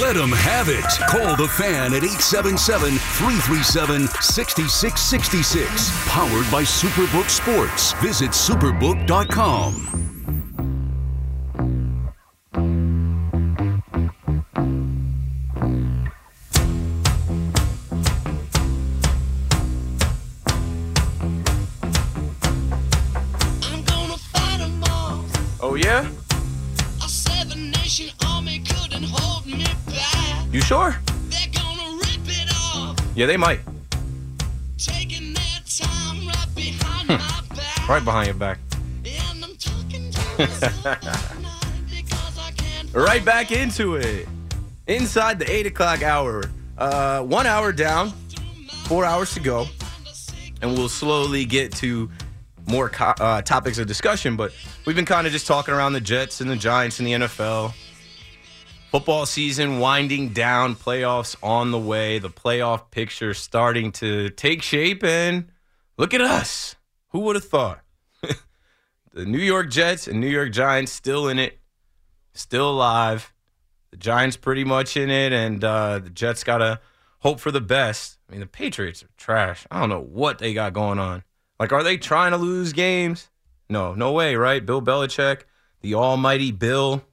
Let them have it. Call the fan at 877 337 6666. Powered by Superbook Sports. Visit superbook.com. Yeah, they might. taking their time right behind my back. Right behind your back. And I'm talking to myself at night because I can't Right back into it. Inside the eight o'clock hour. Uh, one hour down, four hours to go, and we'll slowly get to more co- uh, topics of discussion. But we've been kind of just talking around the Jets and the Giants and the NFL. Football season winding down, playoffs on the way, the playoff picture starting to take shape, and look at us. Who would have thought? the New York Jets and New York Giants still in it, still alive. The Giants pretty much in it, and uh, the Jets got to hope for the best. I mean, the Patriots are trash. I don't know what they got going on. Like, are they trying to lose games? No, no way, right? Bill Belichick, the almighty Bill.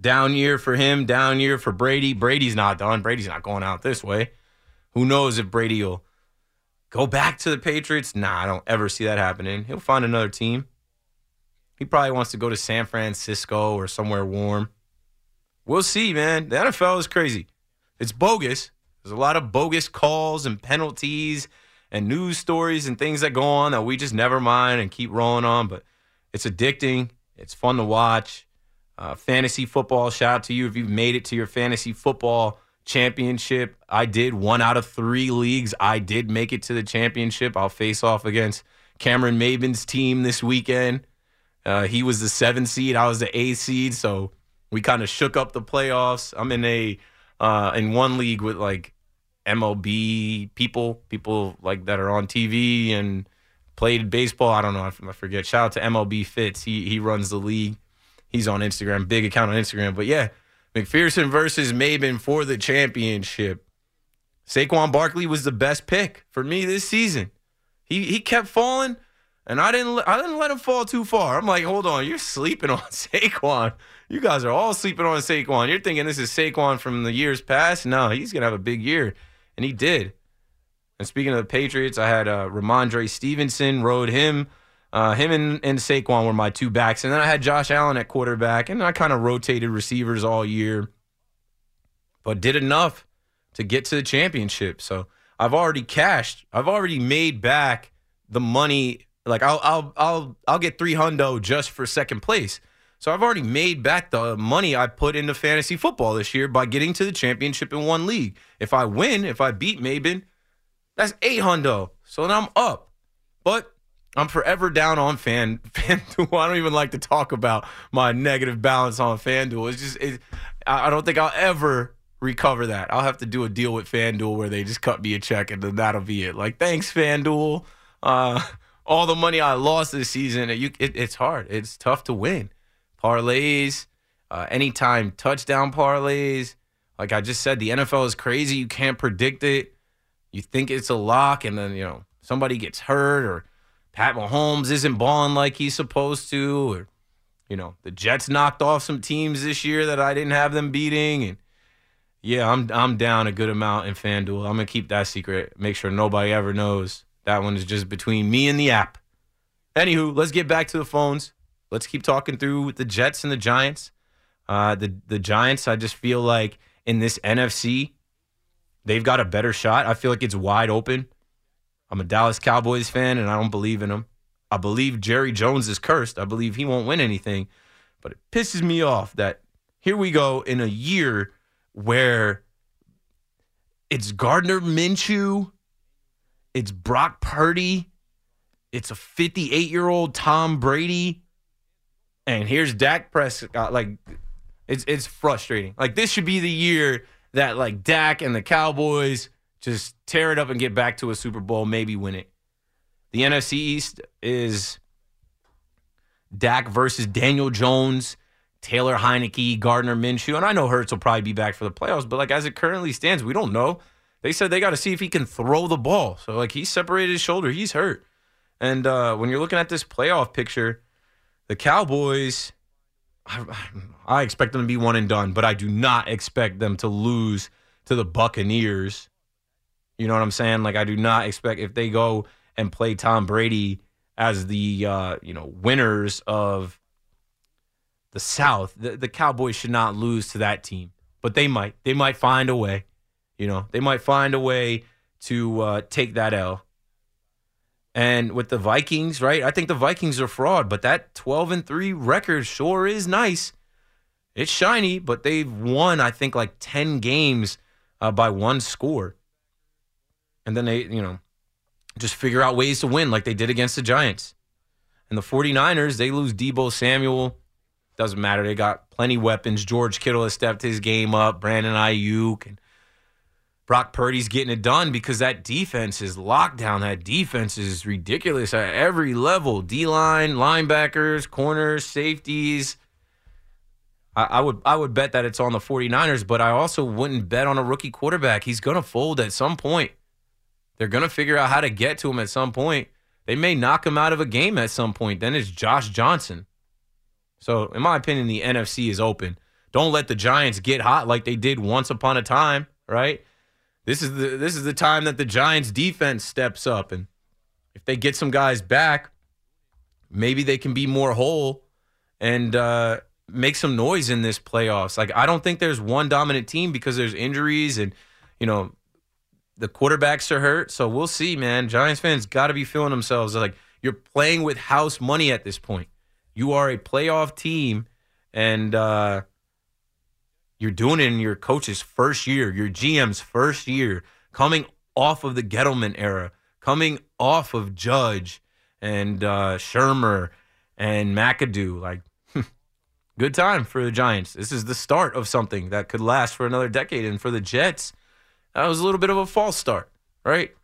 Down year for him, down year for Brady. Brady's not done. Brady's not going out this way. Who knows if Brady will go back to the Patriots? Nah, I don't ever see that happening. He'll find another team. He probably wants to go to San Francisco or somewhere warm. We'll see, man. The NFL is crazy. It's bogus. There's a lot of bogus calls and penalties and news stories and things that go on that we just never mind and keep rolling on. But it's addicting. It's fun to watch. Uh, fantasy football, shout out to you if you've made it to your fantasy football championship. I did one out of three leagues. I did make it to the championship. I'll face off against Cameron Maben's team this weekend. Uh, he was the seven seed. I was the eight seed. So we kind of shook up the playoffs. I'm in a uh, in one league with like MLB people, people like that are on TV and played baseball. I don't know. I forget. Shout out to MLB Fits. He he runs the league. He's on Instagram, big account on Instagram. But yeah, McPherson versus Maben for the championship. Saquon Barkley was the best pick for me this season. He he kept falling, and I didn't I didn't let him fall too far. I'm like, hold on, you're sleeping on Saquon. You guys are all sleeping on Saquon. You're thinking this is Saquon from the years past. No, he's gonna have a big year, and he did. And speaking of the Patriots, I had uh, Rhamondre Stevenson rode him. Uh, him and, and Saquon were my two backs, and then I had Josh Allen at quarterback, and I kind of rotated receivers all year, but did enough to get to the championship. So I've already cashed. I've already made back the money. Like I'll I'll I'll I'll get three hundo just for second place. So I've already made back the money I put into fantasy football this year by getting to the championship in one league. If I win, if I beat Maben, that's eight hundo. So then I'm up. But I'm forever down on fan FanDuel. I don't even like to talk about my negative balance on FanDuel. It's just it, I don't think I'll ever recover that. I'll have to do a deal with FanDuel where they just cut me a check and then that'll be it. Like thanks FanDuel. Uh, all the money I lost this season, you, it, it's hard. It's tough to win. Parlays, uh, anytime touchdown parlays. Like I just said, the NFL is crazy. You can't predict it. You think it's a lock, and then you know somebody gets hurt, or Pat Mahomes isn't balling like he's supposed to, or you know the Jets knocked off some teams this year that I didn't have them beating, and yeah, I'm I'm down a good amount in FanDuel. I'm gonna keep that secret. Make sure nobody ever knows. That one is just between me and the app. Anywho, let's get back to the phones. Let's keep talking through the Jets and the Giants. Uh, the the Giants, I just feel like in this NFC, they've got a better shot. I feel like it's wide open. I'm a Dallas Cowboys fan, and I don't believe in them. I believe Jerry Jones is cursed. I believe he won't win anything. But it pisses me off that here we go in a year where it's Gardner Minshew, it's Brock Purdy, it's a 58 year old Tom Brady, and here's Dak Prescott. Like, it's it's frustrating. Like this should be the year that like Dak and the Cowboys just tear it up and get back to a Super Bowl, maybe win it. The NFC East is Dak versus Daniel Jones, Taylor Heinicke, Gardner Minshew, and I know Hurts will probably be back for the playoffs, but like as it currently stands, we don't know. They said they got to see if he can throw the ball. So like he separated his shoulder, he's hurt. And uh, when you're looking at this playoff picture, the Cowboys, I, I expect them to be one and done, but I do not expect them to lose to the Buccaneers. You know what I'm saying? Like I do not expect if they go and play Tom Brady as the uh, you know winners of the South, the, the Cowboys should not lose to that team. But they might. They might find a way. You know, they might find a way to uh, take that L. And with the Vikings, right? I think the Vikings are fraud, but that 12 and 3 record sure is nice. It's shiny, but they've won, I think, like 10 games uh, by one score. And then they, you know, just figure out ways to win like they did against the Giants. And the 49ers, they lose Deebo Samuel. Doesn't matter. They got plenty weapons. George Kittle has stepped his game up. Brandon Aiyuk and Brock Purdy's getting it done because that defense is locked down. That defense is ridiculous at every level. D line, linebackers, corners, safeties. I, I, would I would bet that it's on the 49ers, but I also wouldn't bet on a rookie quarterback. He's gonna fold at some point. They're gonna figure out how to get to him at some point. They may knock him out of a game at some point. Then it's Josh Johnson. So, in my opinion, the NFC is open. Don't let the Giants get hot like they did once upon a time, right? This is the this is the time that the Giants defense steps up and if they get some guys back, maybe they can be more whole and uh, make some noise in this playoffs. Like I don't think there's one dominant team because there's injuries and you know the quarterbacks are hurt. So we'll see, man. Giants fans got to be feeling themselves like you're playing with house money at this point. You are a playoff team, and uh, you're doing it in your coach's first year, your GM's first year, coming off of the Gettleman era, coming off of Judge and uh, Shurmur and McAdoo. Like, good time for the Giants. This is the start of something that could last for another decade. And for the Jets, that was a little bit of a false start, right?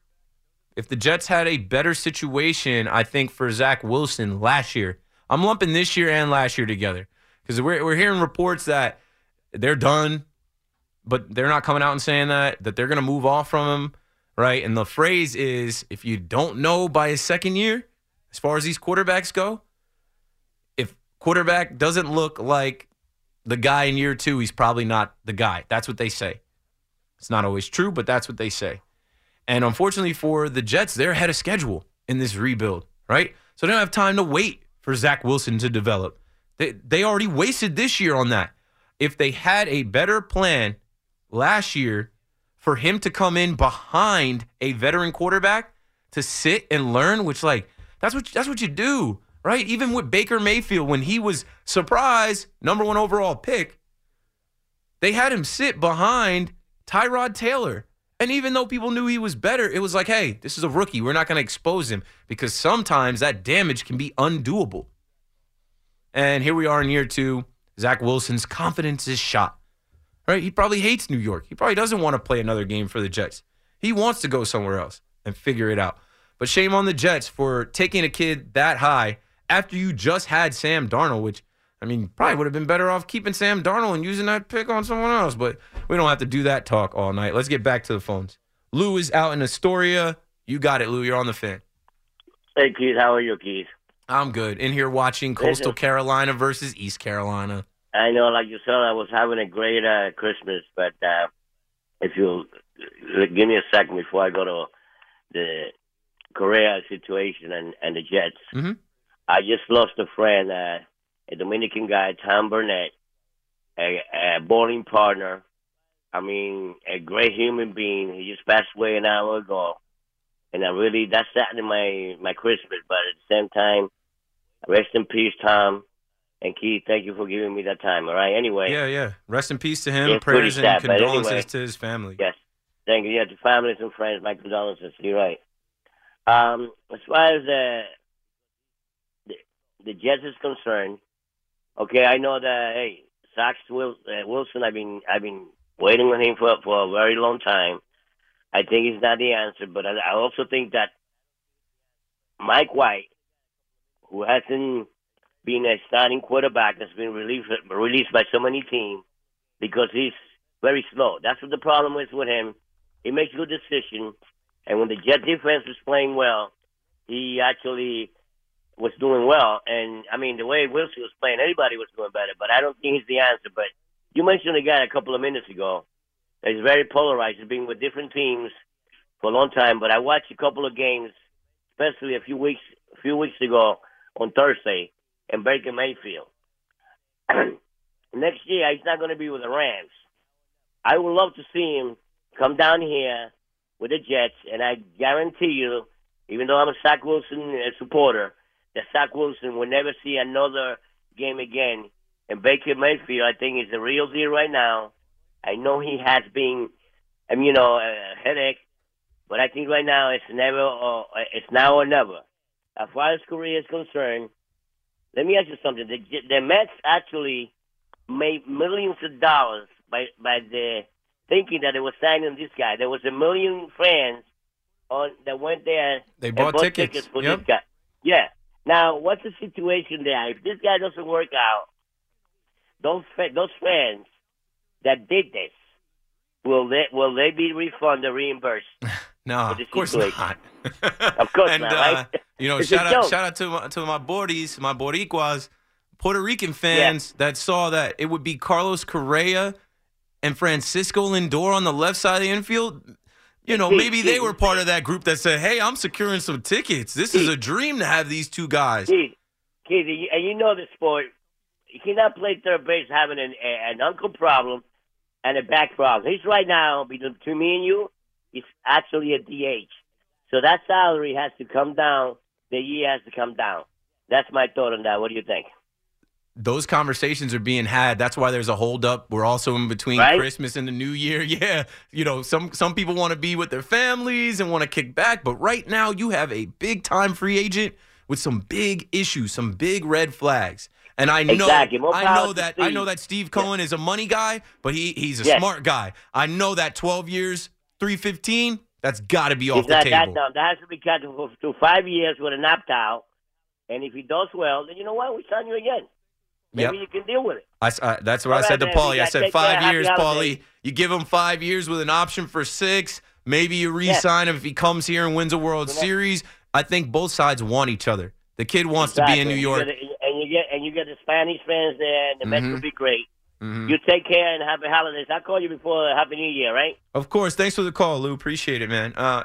If the Jets had a better situation, I think, for Zach Wilson last year, I'm lumping this year and last year together because we're, we're hearing reports that they're done, but they're not coming out and saying that, that they're going to move off from him, right? And the phrase is if you don't know by his second year, as far as these quarterbacks go, if quarterback doesn't look like the guy in year two, he's probably not the guy. That's what they say. It's not always true, but that's what they say. And unfortunately for the Jets, they're ahead of schedule in this rebuild, right? So they don't have time to wait for Zach Wilson to develop. They, they already wasted this year on that. If they had a better plan last year for him to come in behind a veteran quarterback to sit and learn, which like that's what that's what you do, right? Even with Baker Mayfield when he was surprise number one overall pick, they had him sit behind Tyrod Taylor. And even though people knew he was better, it was like, hey, this is a rookie. We're not going to expose him because sometimes that damage can be undoable. And here we are in year two. Zach Wilson's confidence is shot. Right? He probably hates New York. He probably doesn't want to play another game for the Jets. He wants to go somewhere else and figure it out. But shame on the Jets for taking a kid that high after you just had Sam Darnold, which I mean, probably would have been better off keeping Sam Darnold and using that pick on someone else. But we don't have to do that talk all night. Let's get back to the phones. Lou is out in Astoria. You got it, Lou. You're on the fan. Hey, Keith. How are you, Keith? I'm good. In here watching Coastal Carolina versus East Carolina. I know, like you said, I was having a great uh, Christmas, but uh, if you'll give me a second before I go to the Correa situation and, and the Jets, Mhm. I just lost a friend, uh, a Dominican guy, Tom Burnett, a, a bowling partner. I mean, a great human being. He just passed away an hour ago, and I really that's saddened my my Christmas. But at the same time, rest in peace, Tom. And Keith, thank you for giving me that time. All right. Anyway. Yeah, yeah. Rest in peace to him. Prayers and sad, but condolences anyway. to his family. Yes. Thank you. Yeah, to families and friends, my condolences. You're right. Um, as far as the, the the Jets is concerned, okay, I know that hey, Wil- uh, Wilson, I've been I've been waiting on him for for a very long time. I think he's not the answer, but I, I also think that Mike White, who hasn't being a starting quarterback that's been released released by so many teams because he's very slow. That's what the problem is with him. He makes good decisions, and when the Jet defense was playing well, he actually was doing well. And I mean, the way Wilson was playing, anybody was doing better. But I don't think he's the answer. But you mentioned a guy a couple of minutes ago that is very polarized. He's been with different teams for a long time. But I watched a couple of games, especially a few weeks a few weeks ago on Thursday, and Baker Mayfield. Next year, he's not going to be with the Rams. I would love to see him come down here with the Jets, and I guarantee you, even though I'm a Zach Wilson uh, supporter, that Zach Wilson will never see another game again. And Baker Mayfield, I think, is the real deal right now. I know he has been, I mean, you know, a headache, but I think right now it's never, or it's now or never. As far as Correa is concerned, let me ask you something. The, the Mets actually made millions of dollars by by the thinking that they were signing this guy. There was a million fans on that went there. They bought, bought tickets. tickets for Yep. this guy. Yeah. Now, what's the situation there? If this guy doesn't work out, those fa- those fans that did this will they will they be refunded, reimbursed? No, of course situation. not. Of course and, not, uh. You know, shout out, shout out to my, to my Bordis, my Boricuas, Puerto Rican fans that saw that it would be Carlos Correa and Francisco Lindor on the left side of the infield. You know, maybe they were part of that group that said, "Hey, I'm securing some tickets. This is a dream to have these two guys." Keith, Keith, and you know the sport. He cannot play third base having an, a, an ankle problem and a back problem. He's right now between between me and you. He's actually a DH, so that salary has to come down. The year has to come down. That's my thought on that. What do you think? those conversations are being had. That's why there's a holdup. We're also in between Right? Christmas and the New Year. Yeah, you know, some some people want to be with their families and want to kick back, but right now you have a big time free agent with some big issues, some big red flags. And I know, Exactly. I know that I Steve. know that Steve Cohen is a money guy, but he he's a Yes. smart guy. I know that 12 years, 315, that's got to be off It's the not table. that dumb. That has to be cut to five years with an opt out. And if he does well, then you know what? We sign you again. Maybe Yep. you can deal with it. I, I- that's what All I said to man, Paulie. I said take care. five years. Paulie. You give him five years with an option for six. Maybe you re-sign him if he comes here and wins a World You know- Series. I think both sides want each other. The kid wants to be in New York. Get and you get and you get the Spanish fans there, and the Mets Mhm. will be great. Mhm. You take care and happy holidays. I'll call you before Happy New Year, right? Of course. Thanks for the call, Lou. Appreciate it, man. Uh,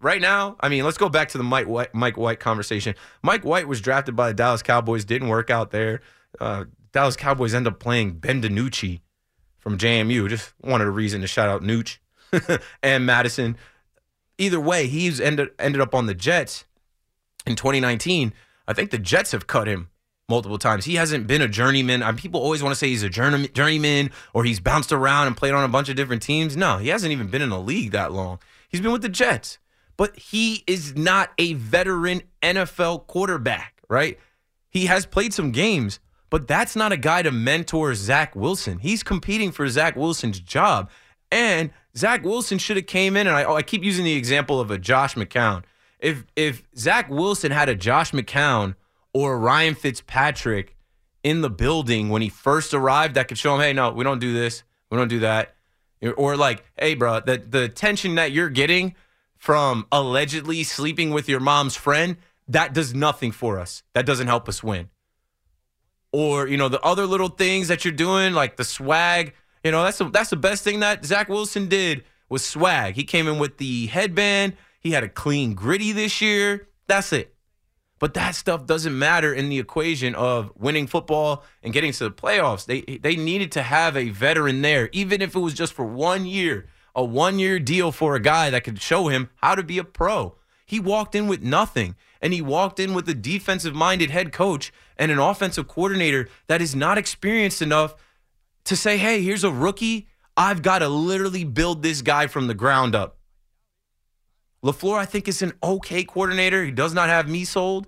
right now, I mean, let's go back to the Mike White, Mike White conversation. Mike White was drafted by the Dallas Cowboys. Didn't work out there. Uh, Dallas Cowboys end up playing Ben DiNucci from JMU. Just wanted a reason to shout out Nooch and Madison. Either way, he's ended ended up on the Jets in 2019. I think the Jets have cut him multiple times. He hasn't been a journeyman. I mean, people always want to say he's a journeyman, or he's bounced around and played on a bunch of different teams. No, he hasn't even been in the league that long. He's been with the Jets, but he is not a veteran NFL quarterback, right? He has played some games, but that's not a guy to mentor Zach Wilson. He's competing for Zach Wilson's job. And Zach Wilson should have came in, and I, oh, I keep using the example of a Josh McCown. If if Zach Wilson had a Josh McCown or Ryan Fitzpatrick in the building when he first arrived, that could show him, hey, no, we don't do this, we don't do that, or like, hey, bro, the the attention that you're getting from allegedly sleeping with your mom's friend, that does nothing for us. That doesn't help us win. Or you know the other little things that you're doing, like the swag. You know that's the, that's the best thing that Zach Wilson did was swag. He came in with the headband. He had a clean gritty this year. That's it. But that stuff doesn't matter in the equation of winning football and getting to the playoffs. They they needed to have a veteran there, even if it was just for one year, a one year deal for a guy that could show him how to be a pro. He walked in with nothing, and he walked in with a defensive minded head coach and an offensive coordinator that is not experienced enough to say, hey, here's a rookie. I've got to literally build this guy from the ground up. LaFleur, I think, is an okay coordinator. He does not have me sold,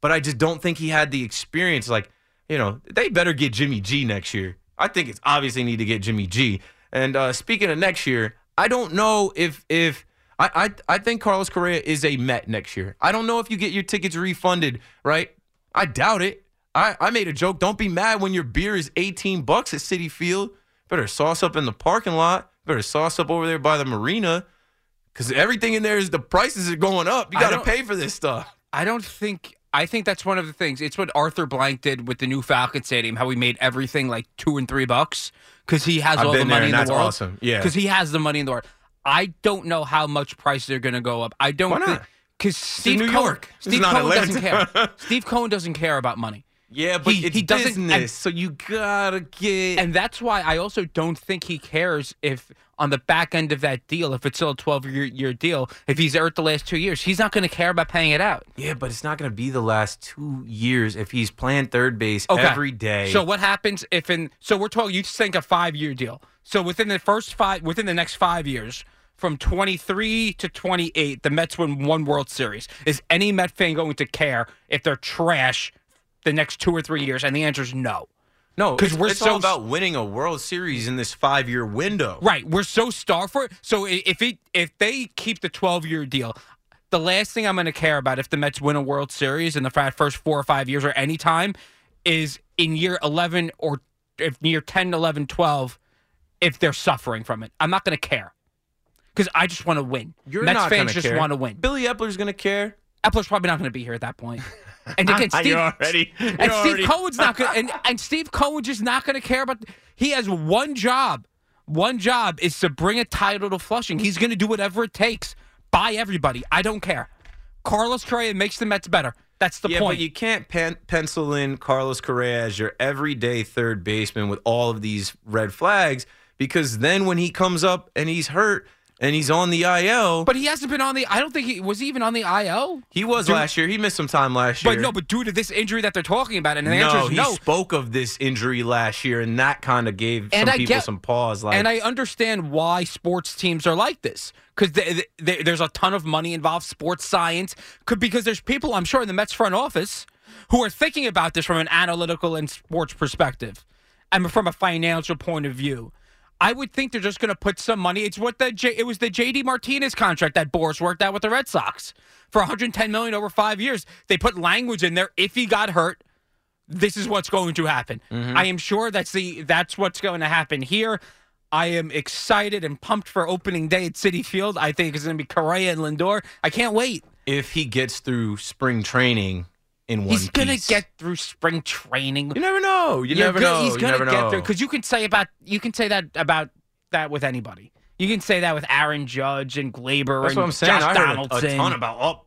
but I just don't think he had the experience. Like, you know, they better get Jimmy G next year. I think it's obviously need to get Jimmy G. And uh, speaking of next year, I don't know if if I, I I think Carlos Correa is a Met next year. I don't know if you get your tickets refunded, right? I doubt it. I, I made a joke. Don't be mad when your beer is 18 bucks at Citi Field. Better sauce up in the parking lot. Better sauce up over there by the marina. Because everything in there is the prices are going up. You got to pay for this stuff. I don't think. I think that's one of the things. It's what Arthur Blank did with the new Falcon Stadium. How he made everything like two and three bucks because he has I've all the there, money in that's the world. awesome. Yeah. because he has the money in the world. I don't know how much prices are going to go up. I don't Why not? because Steve New Cohen, York. Steve Cohen doesn't care. Steve Cohen doesn't care about money. Yeah, but He- it's he doesn't- business, and- so you gotta get. And that's why I also don't think he cares if on the back end of that deal, if it's still a 12 year, year deal, if he's hurt the last two years, he's not going to care about paying it out. yeah, but it's not gonna be the last two years if he's playing third base Okay. every day. So what happens if in so we're talking you think a five year deal. So within the first five within the next five years, from twenty three to twenty eight, the Mets win one World Series. Is any Met fan going to care if they're trash the next two or three years? And the answer is no. No, because we're it's so- all about winning a World Series in this five-year window. Right. We're so star for it. So if it if they keep the twelve year deal, the last thing I'm going to care about if the Mets win a World Series in the first four or five years or any time is in year 11 or if year 10, 11, 12, if they're suffering from it. I'm not going to care because I just want to win. You're Mets not fans just want to win. Billy Eppler's gonna care. Eppler's probably not going to be here at that point. And again, Steve, You're already. and you're Steve already- Cohen's not going and, and Steve Cohen just not going to care about he has one job. One job is to bring a title to Flushing. He's going to do whatever it takes. Buy everybody. I don't care. Carlos Correa makes the Mets better. That's the yeah, point. but you can't pen- pencil in Carlos Correa as your everyday third baseman with all of these red flags because then when he comes up and he's hurt and he's on the IL, But he hasn't been on the. I don't think he was he even on the IL. he was Dude- last year. He missed some time last year. But no, but due to this injury that they're talking about, and the answer is no, he spoke of this injury last year, and that kind of gave And some I people get- some pause. Like, and I understand why sports teams are like this because there's a ton of money involved, sports science, could because there's people I'm sure in the Mets front office who are thinking about this from an analytical and sports perspective, and from a financial point of view. I would think they're just going to put some money. It's what the J, it was the JD Martinez contract that Boras worked out with the Red Sox for 110 million over five years. They put language in there. If he got hurt, this is what's going to happen. Mm-hmm. I am sure that's the that's what's going to happen here. I am excited and pumped for opening day at Citi Field. I think it's going to be Correa and Lindor. I can't wait. if he gets through spring training in one He's going to piece- get through spring training. You never know. You You're never know. He's You going to never get know. there because you can say about you can say that about that with anybody. You can say that with Aaron Judge and Gleyber That's and what I'm saying. Josh I heard a- Donaldson. a ton about oh,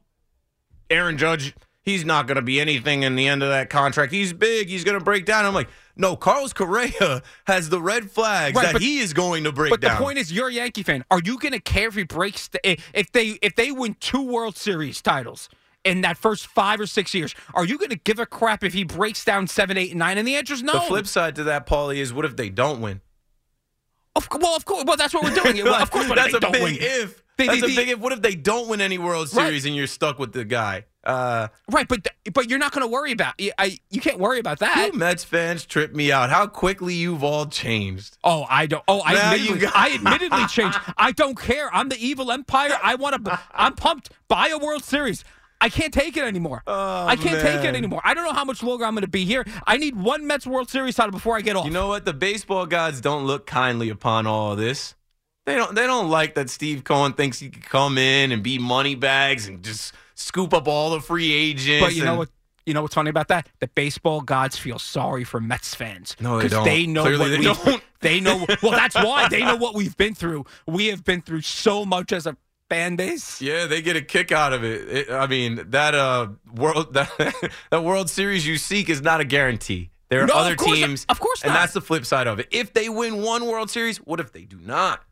Aaron Judge. He's not going to be anything in the end of that contract. He's big. He's going to break down. I'm like, no. Carlos Correa has the red flags Right, that but- he is going to break But down. the point is, you're a Yankee fan. Are you going to care if he breaks the, if they if they win two World Series titles in that first five or six years? Are you going to give a crap if he breaks down seven, eight, and nine? And the answer is no. the flip side to that, Paulie, is what if they don't win? Of, well, of course. Well, that's what we're doing. Well, of course, that's a big win? if. They- that's they- a big if. What if they don't win any World Right. Series and you're stuck with the guy? Uh, Right, but but you're not going to worry about. I, you can't worry about that. you Mets fans trip me out. How quickly you've all changed. Oh, I don't. Oh, I Now admittedly, got- I admittedly changed. I don't care. I'm the evil empire. I want to. I'm pumped. Buy a World Series. I can't take it anymore. Oh, I can't take it anymore. I don't know how much longer I'm going to be here. I need one Mets World Series title before I get off. You know what? The baseball gods don't look kindly upon all of this. They don't. They don't like that Steve Cohen thinks he could come in and be money bags and just scoop up all the free agents. but you know what? You know what's funny about that? The baseball gods feel sorry for Mets fans. No, they don't. They know Clearly what they we don't. They know. Well, that's why they know what we've been through. We have been through so much as a fan base. Yeah, they get a kick out of it. It- I mean, that uh world that, that World Series you seek is not a guarantee. There are No, of other not. teams, Of course and not. that's the flip side of it. If they win one World Series, what if they do not?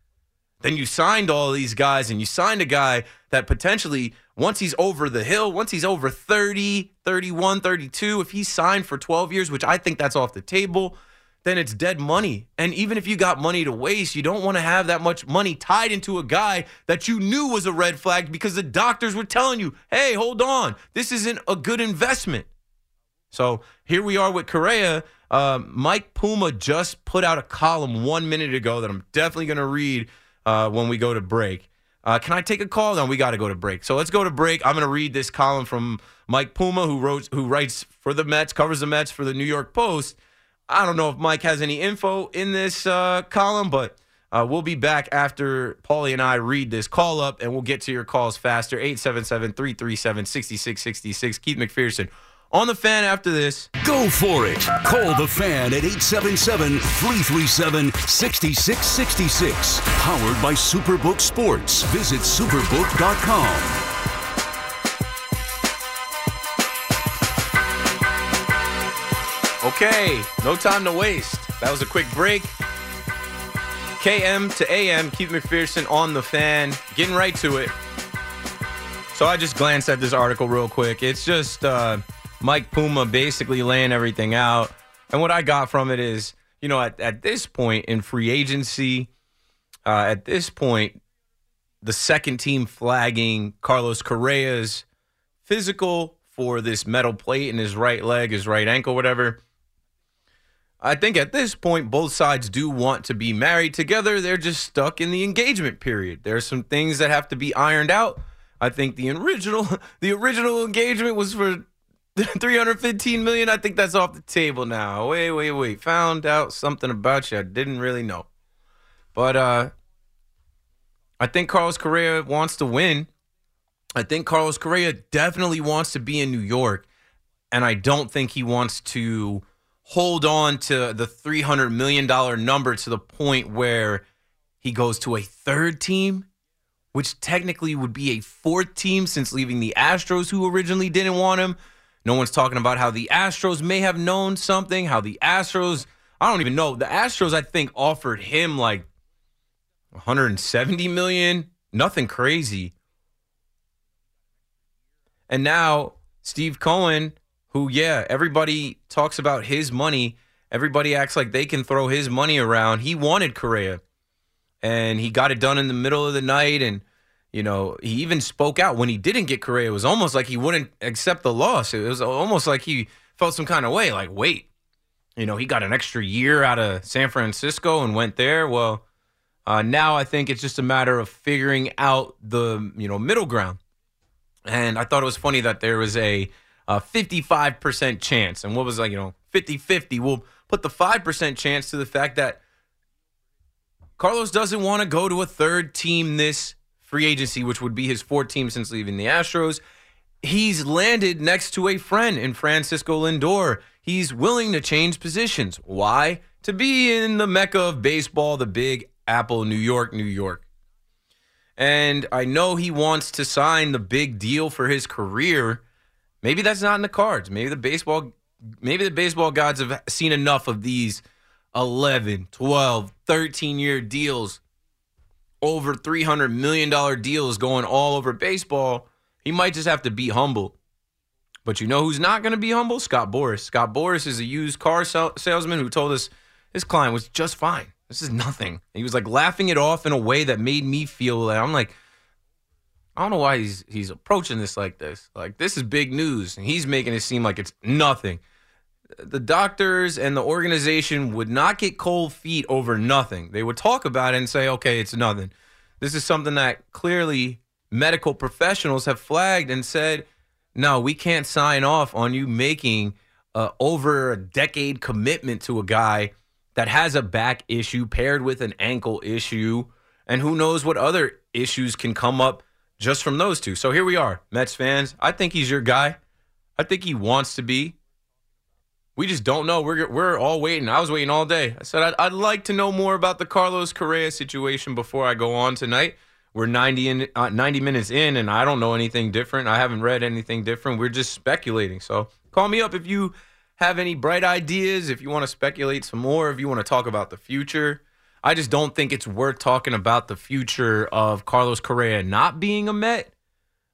Then you signed all these guys, and you signed a guy that potentially, once he's over the hill, once he's over 30, 31, 32, if he's signed for 12 years, which I think that's off the table, then it's dead money. And even if you got money to waste, you don't want to have that much money tied into a guy that you knew was a red flag because the doctors were telling you, hey, hold on, this isn't a good investment. So here we are with Correa. Um, Mike Puma just put out a column one minute ago that I'm definitely going to read uh, when we go to break. Uh, can I take a call? No, we got to go to break. So let's go to break. I'm going to read this column from Mike Puma, who wrote, who writes for the Mets, covers the Mets for the New York Post. I don't know if Mike has any info in this uh, column, but uh, we'll be back after Paulie and I read this call up, and we'll get to your calls faster. 877 337 6666. Keith McPherson on the fan after this. Go for it. Call the fan at 877 337 6666. Powered by Superbook Sports. Visit superbook.com. Okay, no time to waste. That was a quick break. KM to AM, Keith McPherson on the fan, getting right to it. So I just glanced at this article real quick. It's just uh, Mike Puma basically laying everything out. And what I got from it is, you know, at, at this point in free agency, uh, at this point, the second team flagging Carlos Correa's physical for this metal plate in his right leg, his right ankle, whatever. I think at this point, both sides do want to be married together. They're just stuck in the engagement period. There's some things that have to be ironed out. I think the original, the original engagement was for 315 million. I think that's off the table now. Wait, wait, wait. Found out something about you I didn't really know. But uh I think Carlos Correa wants to win. I think Carlos Correa definitely wants to be in New York, and I don't think he wants to hold on to the $300 million number to the point where he goes to a third team, which technically would be a fourth team since leaving the Astros, who originally didn't want him. No one's talking about how the Astros may have known something, how the Astros, I don't even know. The Astros, I think, offered him like 170 million, nothing crazy. And now Steve Cohen, who, yeah, everybody talks about his money. Everybody acts like they can throw his money around. He wanted Correa, and he got it done in the middle of the night. And, you know, he even spoke out when he didn't get Correa. It was almost like he wouldn't accept the loss. It was almost like he felt some kind of way, like, wait, you know, he got an extra year out of San Francisco and went there. Well, uh, now I think it's just a matter of figuring out the, you know, middle ground. And I thought it was funny that there was a, a 55% chance. And what was like, you know, 50 50? We'll put the 5% chance to the fact that Carlos doesn't want to go to a third team this free agency, which would be his fourth team since leaving the Astros. He's landed next to a friend in Francisco Lindor. He's willing to change positions. Why? To be in the mecca of baseball, the big apple, New York, New York. And I know he wants to sign the big deal for his career. Maybe that's not in the cards. Maybe the baseball maybe the baseball gods have seen enough of these 11, 12, 13 year deals, over $300 million deals going all over baseball. He might just have to be humble. But you know who's not going to be humble? Scott Boras. Scott Boras is a used car salesman who told us his client was just fine. This is nothing. He was like laughing it off in a way that made me feel like I'm like, I don't know why he's he's approaching this like this. Like this is big news, and he's making it seem like it's nothing. The doctors and the organization would not get cold feet over nothing. They would talk about it and say, "Okay, it's nothing." This is something that clearly medical professionals have flagged and said, "No, we can't sign off on you making uh, over a decade commitment to a guy that has a back issue paired with an ankle issue, and who knows what other issues can come up." Just from those two. So here we are, Mets fans. I think he's your guy. I think he wants to be. We just don't know. We're we're all waiting. I was waiting all day. I said I'd, I'd like to know more about the Carlos Correa situation before I go on tonight. We're 90 in, uh, 90 minutes in, and I don't know anything different. I haven't read anything different. We're just speculating. So call me up if you have any bright ideas. If you want to speculate some more. If you want to talk about the future. I just don't think it's worth talking about the future of Carlos Correa not being a Met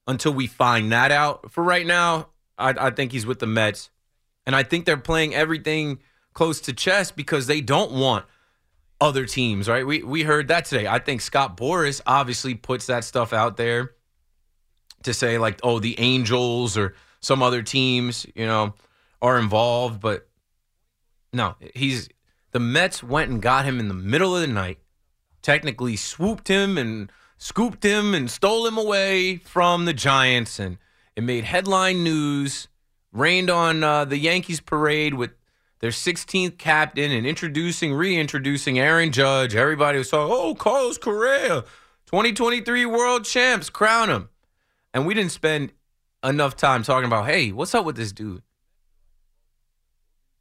until we find that out. For right now, I, I think he's with the Mets. And I think they're playing everything close to chess because they don't want other teams, right? We we heard that today. I think Scott Boras obviously puts that stuff out there to say like, oh, the Angels or some other teams, you know, are involved, but no, he's the Mets went and got him in the middle of the night, technically swooped him and scooped him and stole him away from the Giants, and it made headline news. Rained on uh, the Yankees parade with their 16th captain and introducing, reintroducing Aaron Judge. Everybody was talking, oh, Carlos Correa, 2023 world champs, crown him. And we didn't spend enough time talking about, hey, what's up with this dude?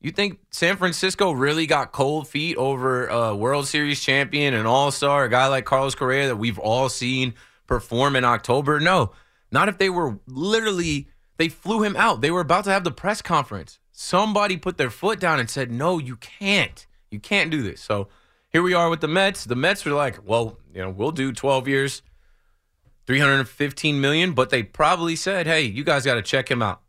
You think San Francisco really got cold feet over a World Series champion and All Star, a guy like Carlos Correa that we've all seen perform in October? No, not if they were literally, they flew him out. They were about to have the press conference. Somebody put their foot down and said, no, you can't. You can't do this. So here we are with the Mets. The Mets were like, well, you know, we'll do 12 years, 315 million, but they probably said, hey, you guys got to check him out.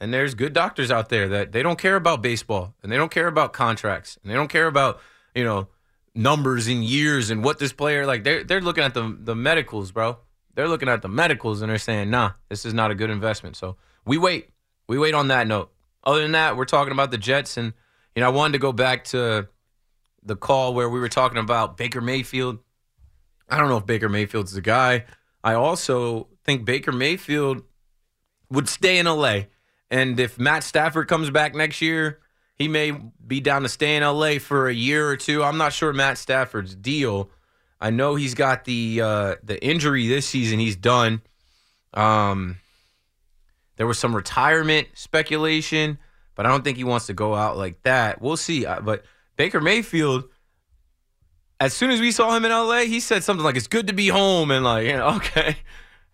And there's good doctors out there that they don't care about baseball and they don't care about contracts and they don't care about, you know, numbers and years and what this player like they're they're looking at the the medicals, bro. They're looking at the medicals and they're saying, "Nah, this is not a good investment." So, we wait. We wait on that note. Other than that, we're talking about the Jets and you know, I wanted to go back to the call where we were talking about Baker Mayfield. I don't know if Baker Mayfield's the guy. I also think Baker Mayfield would stay in LA and if Matt Stafford comes back next year, he may be down to stay in LA for a year or two. I'm not sure Matt Stafford's deal. I know he's got the uh, the injury this season. He's done. Um, there was some retirement speculation, but I don't think he wants to go out like that. We'll see. Uh, But Baker Mayfield, as soon as we saw him in LA, he said something like, "It's good to be home," and like, okay,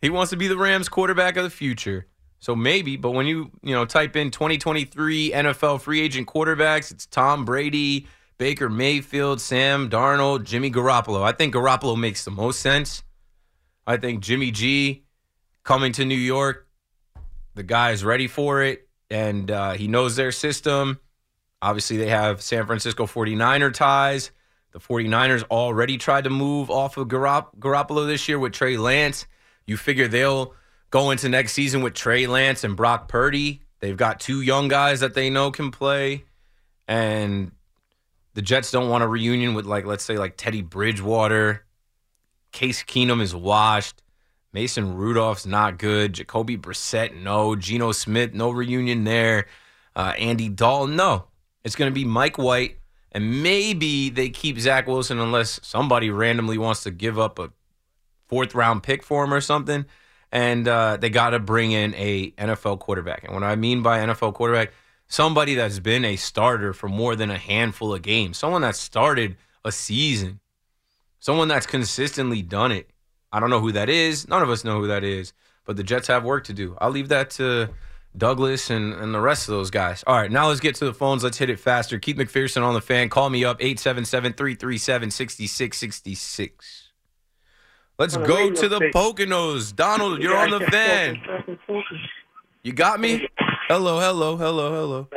he wants to be the Rams quarterback of the future. So maybe, but when you you know type in 2023 NFL free agent quarterbacks, it's Tom Brady, Baker Mayfield, Sam Darnold, Jimmy Garoppolo. I think Garoppolo makes the most sense. I think Jimmy G coming to New York, the guy is ready for it, and uh, he knows their system. Obviously, they have San Francisco 49er ties. The 49ers already tried to move off of Garop- Garoppolo this year with Trey Lance. You figure they'll go into next season with Trey Lance and Brock Purdy. They've got two young guys that they know can play. And the Jets don't want a reunion with, like, let's say, like Teddy Bridgewater. Case Keenum is washed. Mason Rudolph's not good. Jacoby Brissett, no. Geno Smith, no reunion there. Uh, Andy Dalton, no. It's going to be Mike White. And maybe they keep Zach Wilson unless somebody randomly wants to give up a fourth round pick for him or something and uh, they got to bring in a NFL quarterback. And what I mean by NFL quarterback, somebody that's been a starter for more than a handful of games, someone that started a season, someone that's consistently done it. I don't know who that is. None of us know who that is, but the Jets have work to do. I'll leave that to Douglas and, and the rest of those guys. All right, now let's get to the phones. Let's hit it faster. Keith McPherson on the fan. Call me up 877 337 6666. Let's go to the station. Poconos. Donald, you're on the van. You got me? Hello, hello, hello,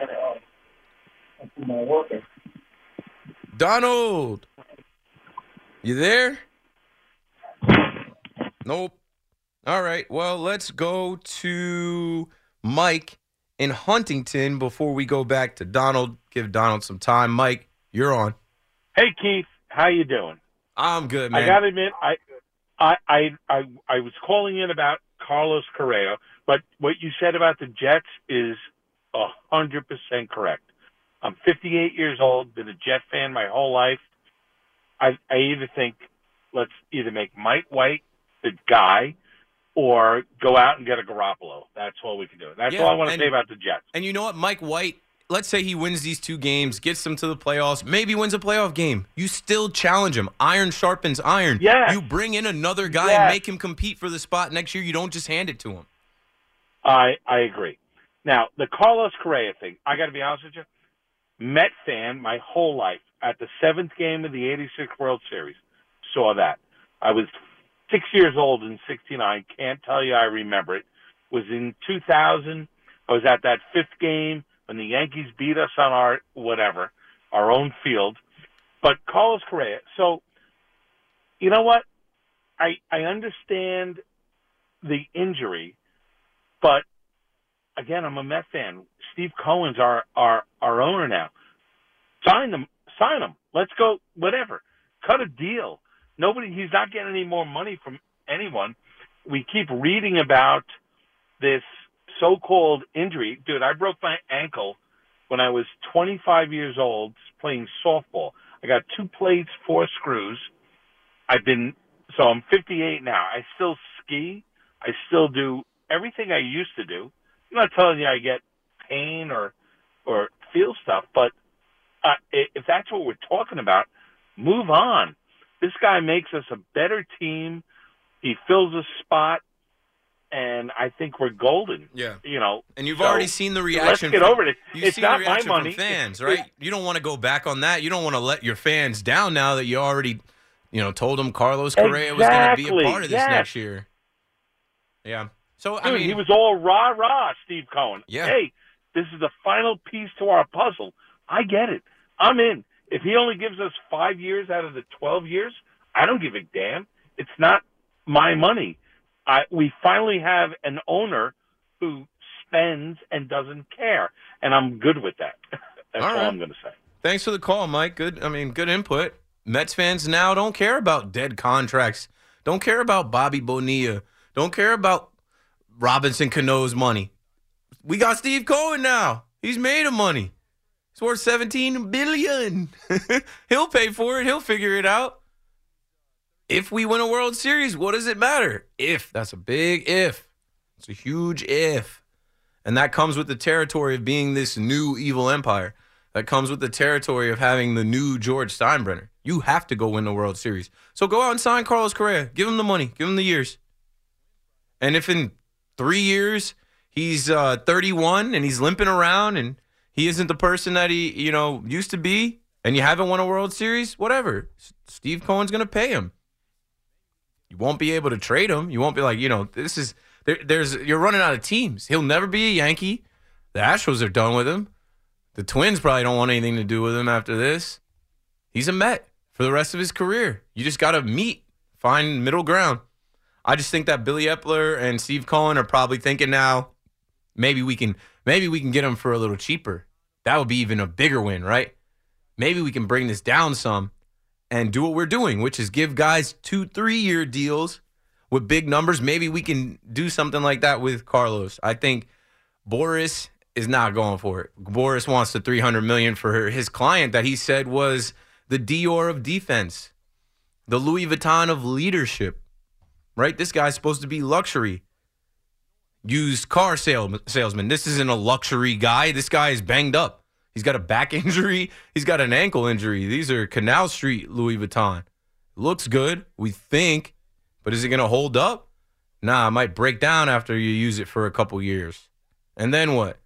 hello. Donald. You there? Nope. All right. Well, let's go to Mike in Huntington before we go back to Donald. Give Donald some time. Mike, you're on. Hey Keith, how you doing? I'm good, man. I got to admit, I, I, I, I, I was calling in about Carlos Correa, but what you said about the Jets is a hundred percent correct. I'm 58 years old, been a Jet fan my whole life. I, I either think let's either make Mike White the guy, or go out and get a Garoppolo. That's all we can do. That's Yeah, all I want to say about the Jets. And you know what? Mike White, let's say he wins these two games, gets them to the playoffs, maybe wins a playoff game. You still challenge him. Iron sharpens iron. Yes. You bring in another guy Yes. and make him compete for the spot next year. You don't just hand it to him. I I agree. Now the Carlos Correa thing, I got to be honest with you. Met fan my whole life. At the seventh game of the '86 World Series, saw that. I was six years old in '69. Can't tell you I remember it. Was in 2000. I was at that fifth game when the Yankees beat us on our whatever, our own field. But Carlos Correa. So, you know what? I I understand the injury, but again, I'm a Met fan. Steve Cohen's our our our owner now. Sign them, sign them. Let's go. Whatever. Cut a deal. Nobody. He's not getting any more money from anyone. We keep reading about this so-called injury. Dude, I broke my ankle when I was 25 years old playing softball. I got two plates, four screws. I've been so I'm 58 now. I still ski. I still do everything I used to do. I'm not telling you I get pain or or feel stuff, but uh, if that's what we're talking about, move on. This guy makes us a better team. He fills a spot, and I think we're golden. Yeah. You know, And you've So, already seen the reaction. let's reaction. get from- over it. You've It's seen not the my money. from fans, It's- right? You don't want to go back on that. You don't want to let your fans down now that you already, you know, told them Carlos Correa was going to be a part of this yes. next year. Yeah. So I mean, he was all rah rah, Steve Cohen. Yeah. Hey, this is the final piece to our puzzle. I get it. I'm in. If he only gives us five years out of the twelve years, I don't give a damn. It's not my money. I we finally have an owner who spends and doesn't care, and I'm good with that. That's All all, right. I'm going to say. Thanks for the call, Mike. Good. I mean, good input. Mets fans now don't care about dead contracts. Don't care about Bobby Bonilla. Don't care about Robinson Cano's money. We got Steve Cohen now. He's made of money. It's worth 17 billion. He'll pay for it. He'll figure it out. If we win a World Series, what does it matter? If. That's a big if. It's a huge if. And that comes with the territory of being this new evil empire. That comes with the territory of having the new George Steinbrenner. You have to go win the World Series. So go out and sign Carlos Correa. Give him the money. Give him the years. And if in three years he's uh, 31 and he's limping around and he isn't the person that he you know used to be, and you haven't won a World Series, whatever. Steve Cohen's gonna pay him. You won't be able to trade him. You won't be like you know this is there, there's you're running out of teams. He'll never be a Yankee. The Astros are done with him. The Twins probably don't want anything to do with him after this. He's a Met for the rest of his career. You just got to meet, find middle ground. I just think that Billy Eppler and Steve Cohen are probably thinking now, maybe we can maybe we can get him for a little cheaper. That would be even a bigger win, right? Maybe we can bring this down some and do what we're doing, which is give guys two, three year deals with big numbers. Maybe we can do something like that with Carlos. I think Boras is not going for it. Boras wants the 300 million for his client that he said was the Dior of defense, the Louis Vuitton of leadership. Right? This guy's supposed to be luxury. Used car sale, salesman. This isn't a luxury guy. This guy is banged up. He's got a back injury. He's got an ankle injury. These are Canal Street Louis Vuitton. Looks good, we think, but is it going to hold up? Nah, it might break down after you use it for a couple years. And then what?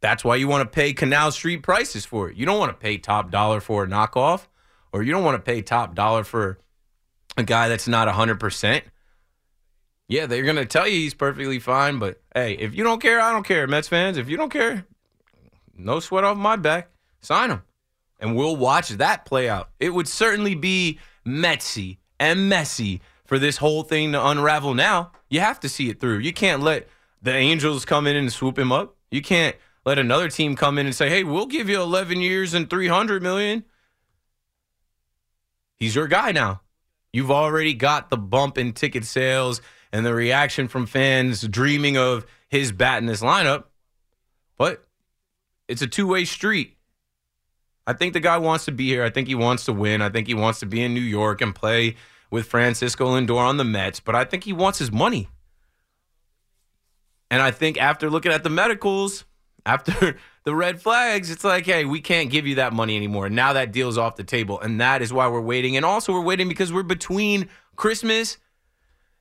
That's why you want to pay Canal Street prices for it. You don't want to pay top dollar for a knockoff, or you don't want to pay top dollar for a guy that's not 100%. Yeah, they're going to tell you he's perfectly fine, but hey, if you don't care, I don't care, Mets fans. If you don't care, no sweat off my back. Sign him. And we'll watch that play out. It would certainly be Metsy and messy for this whole thing to unravel now. You have to see it through. You can't let the Angels come in and swoop him up. You can't let another team come in and say, "Hey, we'll give you 11 years and 300 million." He's your guy now. You've already got the bump in ticket sales and the reaction from fans dreaming of his bat in this lineup. But it's a two-way street. I think the guy wants to be here. I think he wants to win. I think he wants to be in New York and play with Francisco Lindor on the Mets, but I think he wants his money. And I think after looking at the medicals, after the red flags, it's like, hey, we can't give you that money anymore. Now that deal's off the table. And that is why we're waiting. And also, we're waiting because we're between Christmas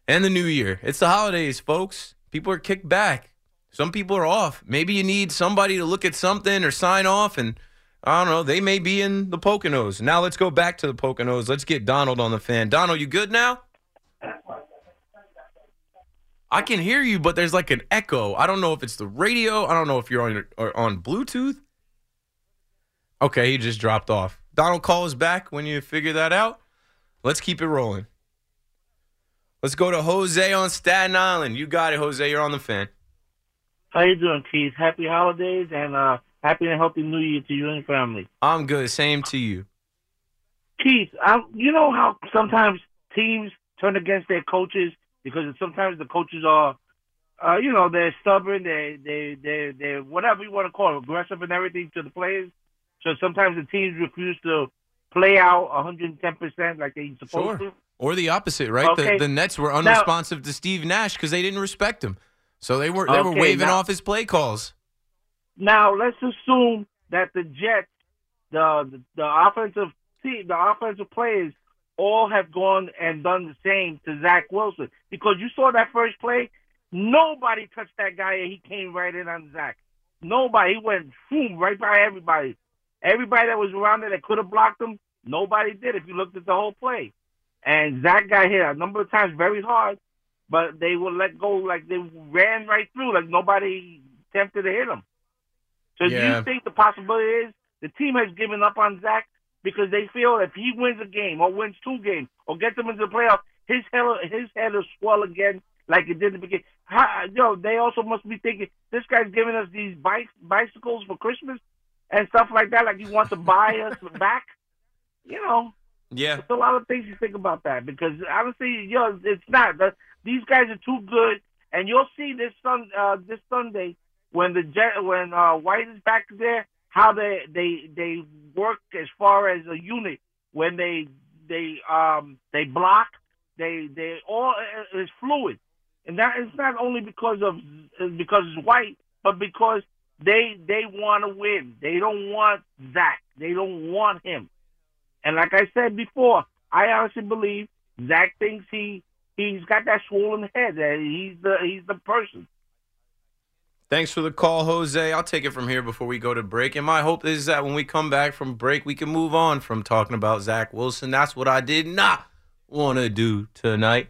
and the new year. It's the holidays, folks. People are kicked back. Some people are off. Maybe you need somebody to look at something or sign off, and I don't know. They may be in the Poconos. Now let's go back to the Poconos. Let's get Donald on the fan. Donald, you good now? I can hear you, but there's like an echo. I don't know if it's the radio. I don't know if you're on or on Bluetooth. Okay, he just dropped off. Donald, call us back when you figure that out. Let's keep it rolling. Let's go to Jose on Staten Island. You got it, Jose. You're on the fan. How you doing, Keith? Happy holidays and uh, happy and healthy New Year to you and your family. I'm good. Same to you. Keith, I, you know how sometimes teams turn against their coaches because sometimes the coaches are, uh, you know, they're stubborn, they they they they whatever you want to call it, aggressive and everything to the players. So sometimes the teams refuse to play out 110 percent like they supposed Sure. to. Or the opposite, right? Okay. The, the Nets were Now- unresponsive to Steve Nash because they didn't respect him. So they were they were waving now- off his play calls. Now let's assume that the Jets, the the, the offensive team, the offensive players, all have gone and done the same to Zach Wilson because you saw that first play. Nobody touched that guy, and he came right in on Zach. Nobody. He went boom right by everybody. Everybody that was around there that could have blocked him, nobody did. If you looked at the whole play, and Zach got hit a number of times very hard, but they would let go like they ran right through, like nobody attempted to hit them. So do you think the possibility is the team has given up on Zach because they feel if he wins a game or wins two games or gets them into the playoffs, his head his head will swell again like it did in the beginning. How, yo, they also must be thinking this guy's giving us these bike, bicycles for Christmas and stuff like that, like he wants to buy us back. You know, Yeah. there's a lot of things you think about that because honestly, yo, it's not. The, these guys are too good, and you'll see this sun uh, this Sunday when the jet when uh, White is back there, how they they they work as far as a unit when they they um they block, they they all is fluid, and that is not only because of because it's White, but because they they want to win. They don't want Zach. They don't want him. And like I said before, I honestly believe Zach thinks he he's got that swollen head. He's the he's the person. Thanks for the call, Jose. I'll take it from here before we go to break. And my hope is that when we come back from break, we can move on from talking about Zach Wilson. That's what I did not want to do tonight.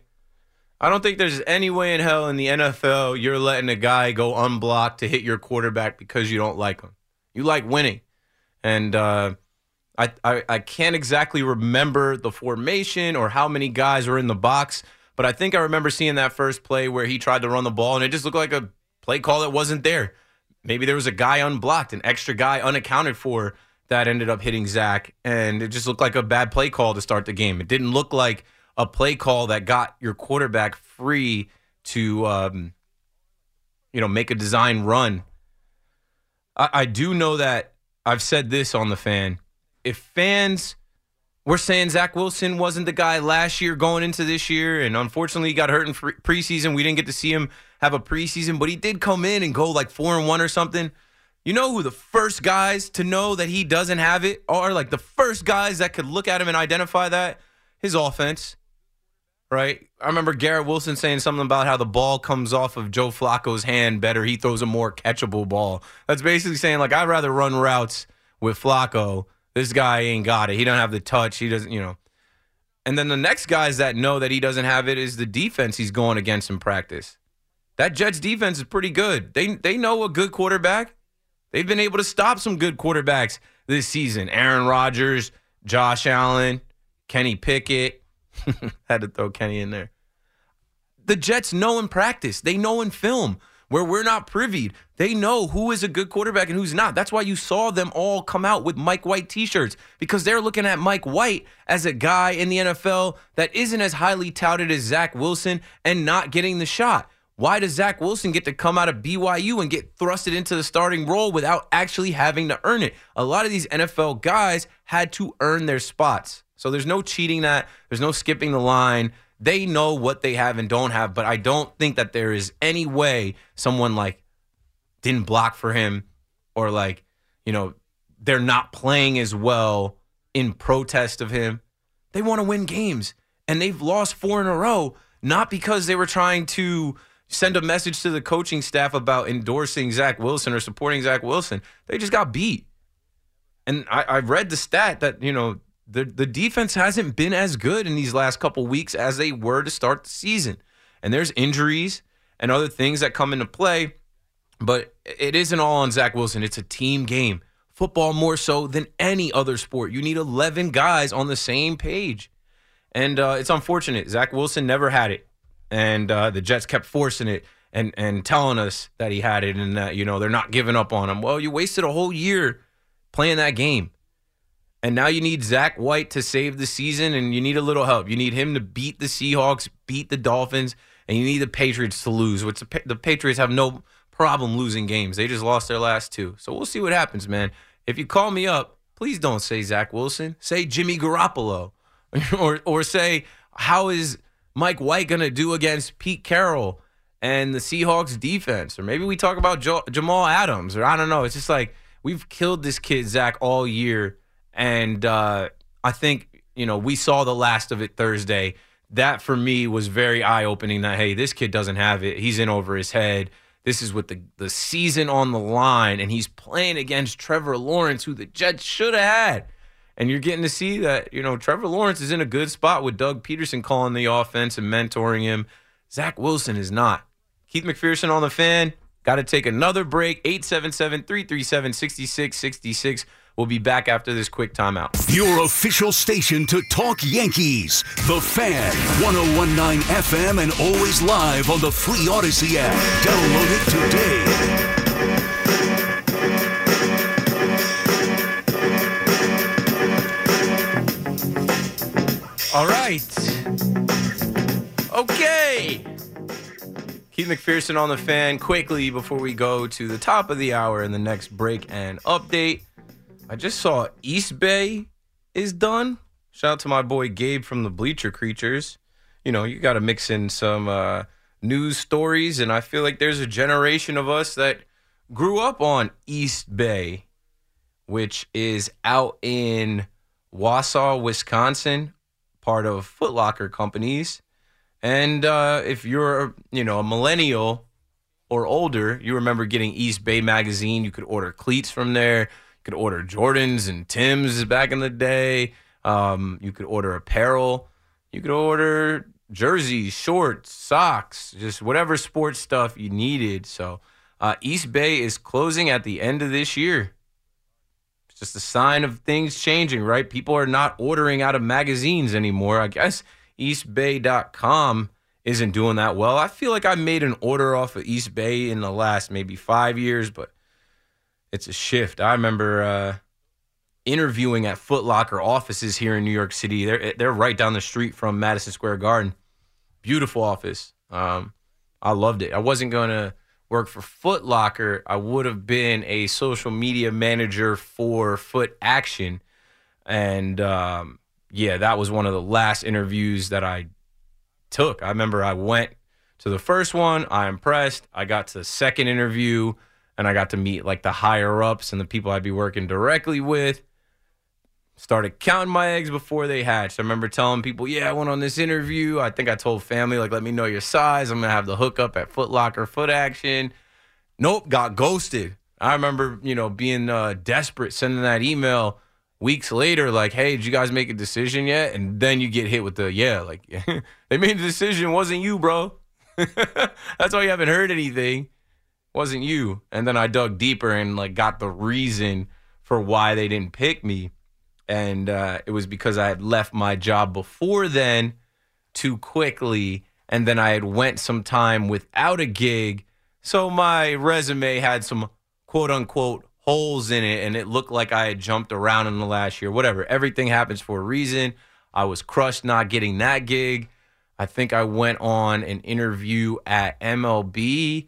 I don't think there's any way in hell in the NFL you're letting a guy go unblocked to hit your quarterback because you don't like him. You like winning. And uh, I, I, I can't exactly remember the formation or how many guys were in the box, but I think I remember seeing that first play where he tried to run the ball and it just looked like a play call that wasn't there. Maybe there was a guy unblocked, an extra guy unaccounted for that ended up hitting Zach, and it just looked like a bad play call to start the game. It didn't look like a play call that got your quarterback free to, um, you know, make a design run. I, I do know that I've said this on the fan. If fans were saying Zach Wilson wasn't the guy last year going into this year, and unfortunately he got hurt in pre- preseason, we didn't get to see him have a preseason, but he did come in and go like four and one or something. You know who the first guys to know that he doesn't have it are? Like the first guys that could look at him and identify that? His offense right? I remember Garrett Wilson saying something about how the ball comes off of Joe Flacco's hand better. He throws a more catchable ball. That's basically saying like I'd rather run routes with Flacco. This guy ain't got it. He don't have the touch. He doesn't, you know. And then the next guys that know that he doesn't have it is the defense he's going against in practice. That Jets defense is pretty good. They they know a good quarterback. They've been able to stop some good quarterbacks this season. Aaron Rodgers, Josh Allen, Kenny Pickett. Had to throw Kenny in there. The Jets know in practice. They know in film where we're not privied. They know who is a good quarterback and who's not. That's why you saw them all come out with Mike White t-shirts because they're looking at Mike White as a guy in the NFL that isn't as highly touted as Zach Wilson and not getting the shot. Why does Zach Wilson get to come out of BYU and get thrusted into the starting role without actually having to earn it? A lot of these NFL guys had to earn their spots. So there's no cheating that. There's no skipping the line. They know what they have and don't have, but I don't think that there is any way someone like didn't block for him or like, you know, they're not playing as well in protest of him. They want to win games and they've lost four in a row, not because they were trying to send a message to the coaching staff about endorsing Zach Wilson or supporting Zach Wilson. They just got beat. And I, I read the stat that, you know, the, the defense hasn't been as good in these last couple weeks as they were to start the season. And there's injuries and other things that come into play, but it isn't all on Zach Wilson. It's a team game. Football more so than any other sport. You need 11 guys on the same page. And uh, it's unfortunate. Zach Wilson never had it. And uh, the Jets kept forcing it and, and telling us that he had it and that, you know, they're not giving up on him. Well, you wasted a whole year playing that game. And now you need Zach White to save the season, and you need a little help. You need him to beat the Seahawks, beat the Dolphins, and you need the Patriots to lose, which the, Patriots have no problem losing games. They just lost their last two. So we'll see what happens, man. If you call me up, please don't say Zach Wilson. Say Jimmy Garoppolo. or, or say, how is Mike White going to do against Pete Carroll and the Seahawks defense? Or maybe we talk about jo- Jamal Adams, or I don't know. It's just like we've killed this kid, Zach, all year. And uh, I think, you know, we saw the last of it Thursday. That for me was very eye opening that, hey, this kid doesn't have it. He's in over his head. This is with the, the season on the line, and he's playing against Trevor Lawrence, who the Jets should have had. And you're getting to see that, you know, Trevor Lawrence is in a good spot with Doug Pederson calling the offense and mentoring him. Zach Wilson is not. Keith McPherson on the fan. Got to take another break. 877 337 6666. We'll be back after this quick timeout. Your official station to talk Yankees. The Fan, 1019 FM, and always live on the free Audacy app. Download it today. All right. Okay. Keith McPherson on the fan. Quickly before we go to the top of the hour and the next break and update. I just saw East Bay is done. Shout out to my boy Gabe from the Bleacher Creatures. You know, you got to mix in some uh, news stories, and I feel like there's a generation of us that grew up on East Bay, which is out in Wausau, Wisconsin, part of Foot Locker companies. And uh, if you're, you know, a millennial or older, you remember getting East Bay magazine. You could order cleats from there. Could order Jordans and Tims back in the day. Um, you could order apparel. You could order jerseys, shorts, socks, just whatever sports stuff you needed. So uh, East Bay is closing at the end of this year. It's just a sign of things changing, right? People are not ordering out of magazines anymore. I guess eastbay.com isn't doing that well. I feel like I made an order off of East Bay in the last maybe five years, but it's a shift. I remember uh, interviewing at Foot Locker offices here in New York City. They're they're right down the street from Madison Square Garden. Beautiful office. Um, I loved it. I wasn't gonna work for Foot Locker. I would have been a social media manager for Foot Action, and um, yeah, that was one of the last interviews that I took. I remember I went to the first one. I impressed. I got to the second interview and I got to meet like the higher ups and the people I'd be working directly with. Started counting my eggs before they hatched. I remember telling people, "Yeah, I went on this interview. I think I told family like, let me know your size. I'm gonna have the hookup at Foot Locker Foot Action." Nope, got ghosted. I remember, you know, being uh, desperate, sending that email weeks later, like, "Hey, did you guys make a decision yet?" And then you get hit with the, "Yeah, like they made the decision. Wasn't you, bro? That's why you haven't heard anything." Wasn't you. And then I dug deeper and like got the reason for why they didn't pick me. And uh, it was because I had left my job before then too quickly. And then I had went some time without a gig. So my resume had some quote unquote holes in it. And it looked like I had jumped around in the last year. Whatever. Everything happens for a reason. I was crushed not getting that gig. I think I went on an interview at MLB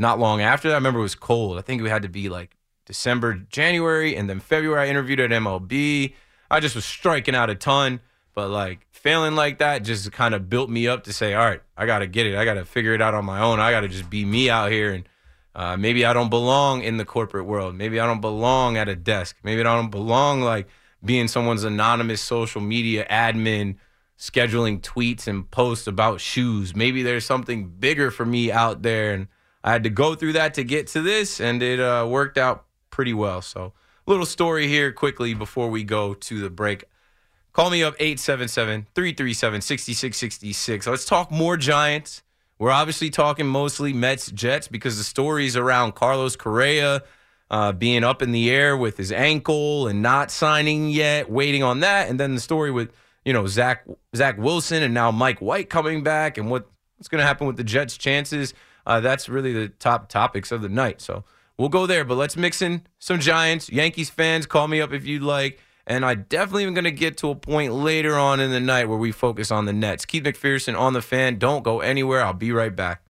not long after that. I remember it was cold. I think it had to be like December, January, and then February. I interviewed at MLB. I just was striking out a ton, but like failing like that just kind of built me up to say, all right, I got to get it. I got to figure it out on my own. I got to just be me out here. And uh, maybe I don't belong in the corporate world. Maybe I don't belong at a desk. Maybe I don't belong like being someone's anonymous social media admin scheduling tweets and posts about shoes. Maybe there's something bigger for me out there. And I had to go through that to get to this, and it uh, worked out pretty well. So, little story here quickly before we go to the break. Call me up 877 337 6666. Let's talk more Giants. We're obviously talking mostly Mets Jets because the stories around Carlos Correa uh, being up in the air with his ankle and not signing yet, waiting on that. And then the story with, you know, Zach, Zach Wilson and now Mike White coming back and what, what's going to happen with the Jets' chances. Uh, that's really the top topics of the night. So we'll go there, but let's mix in some Giants, Yankees fans. Call me up if you'd like. And I definitely am going to get to a point later on in the night where we focus on the Nets. Keith McPherson on the fan. Don't go anywhere. I'll be right back.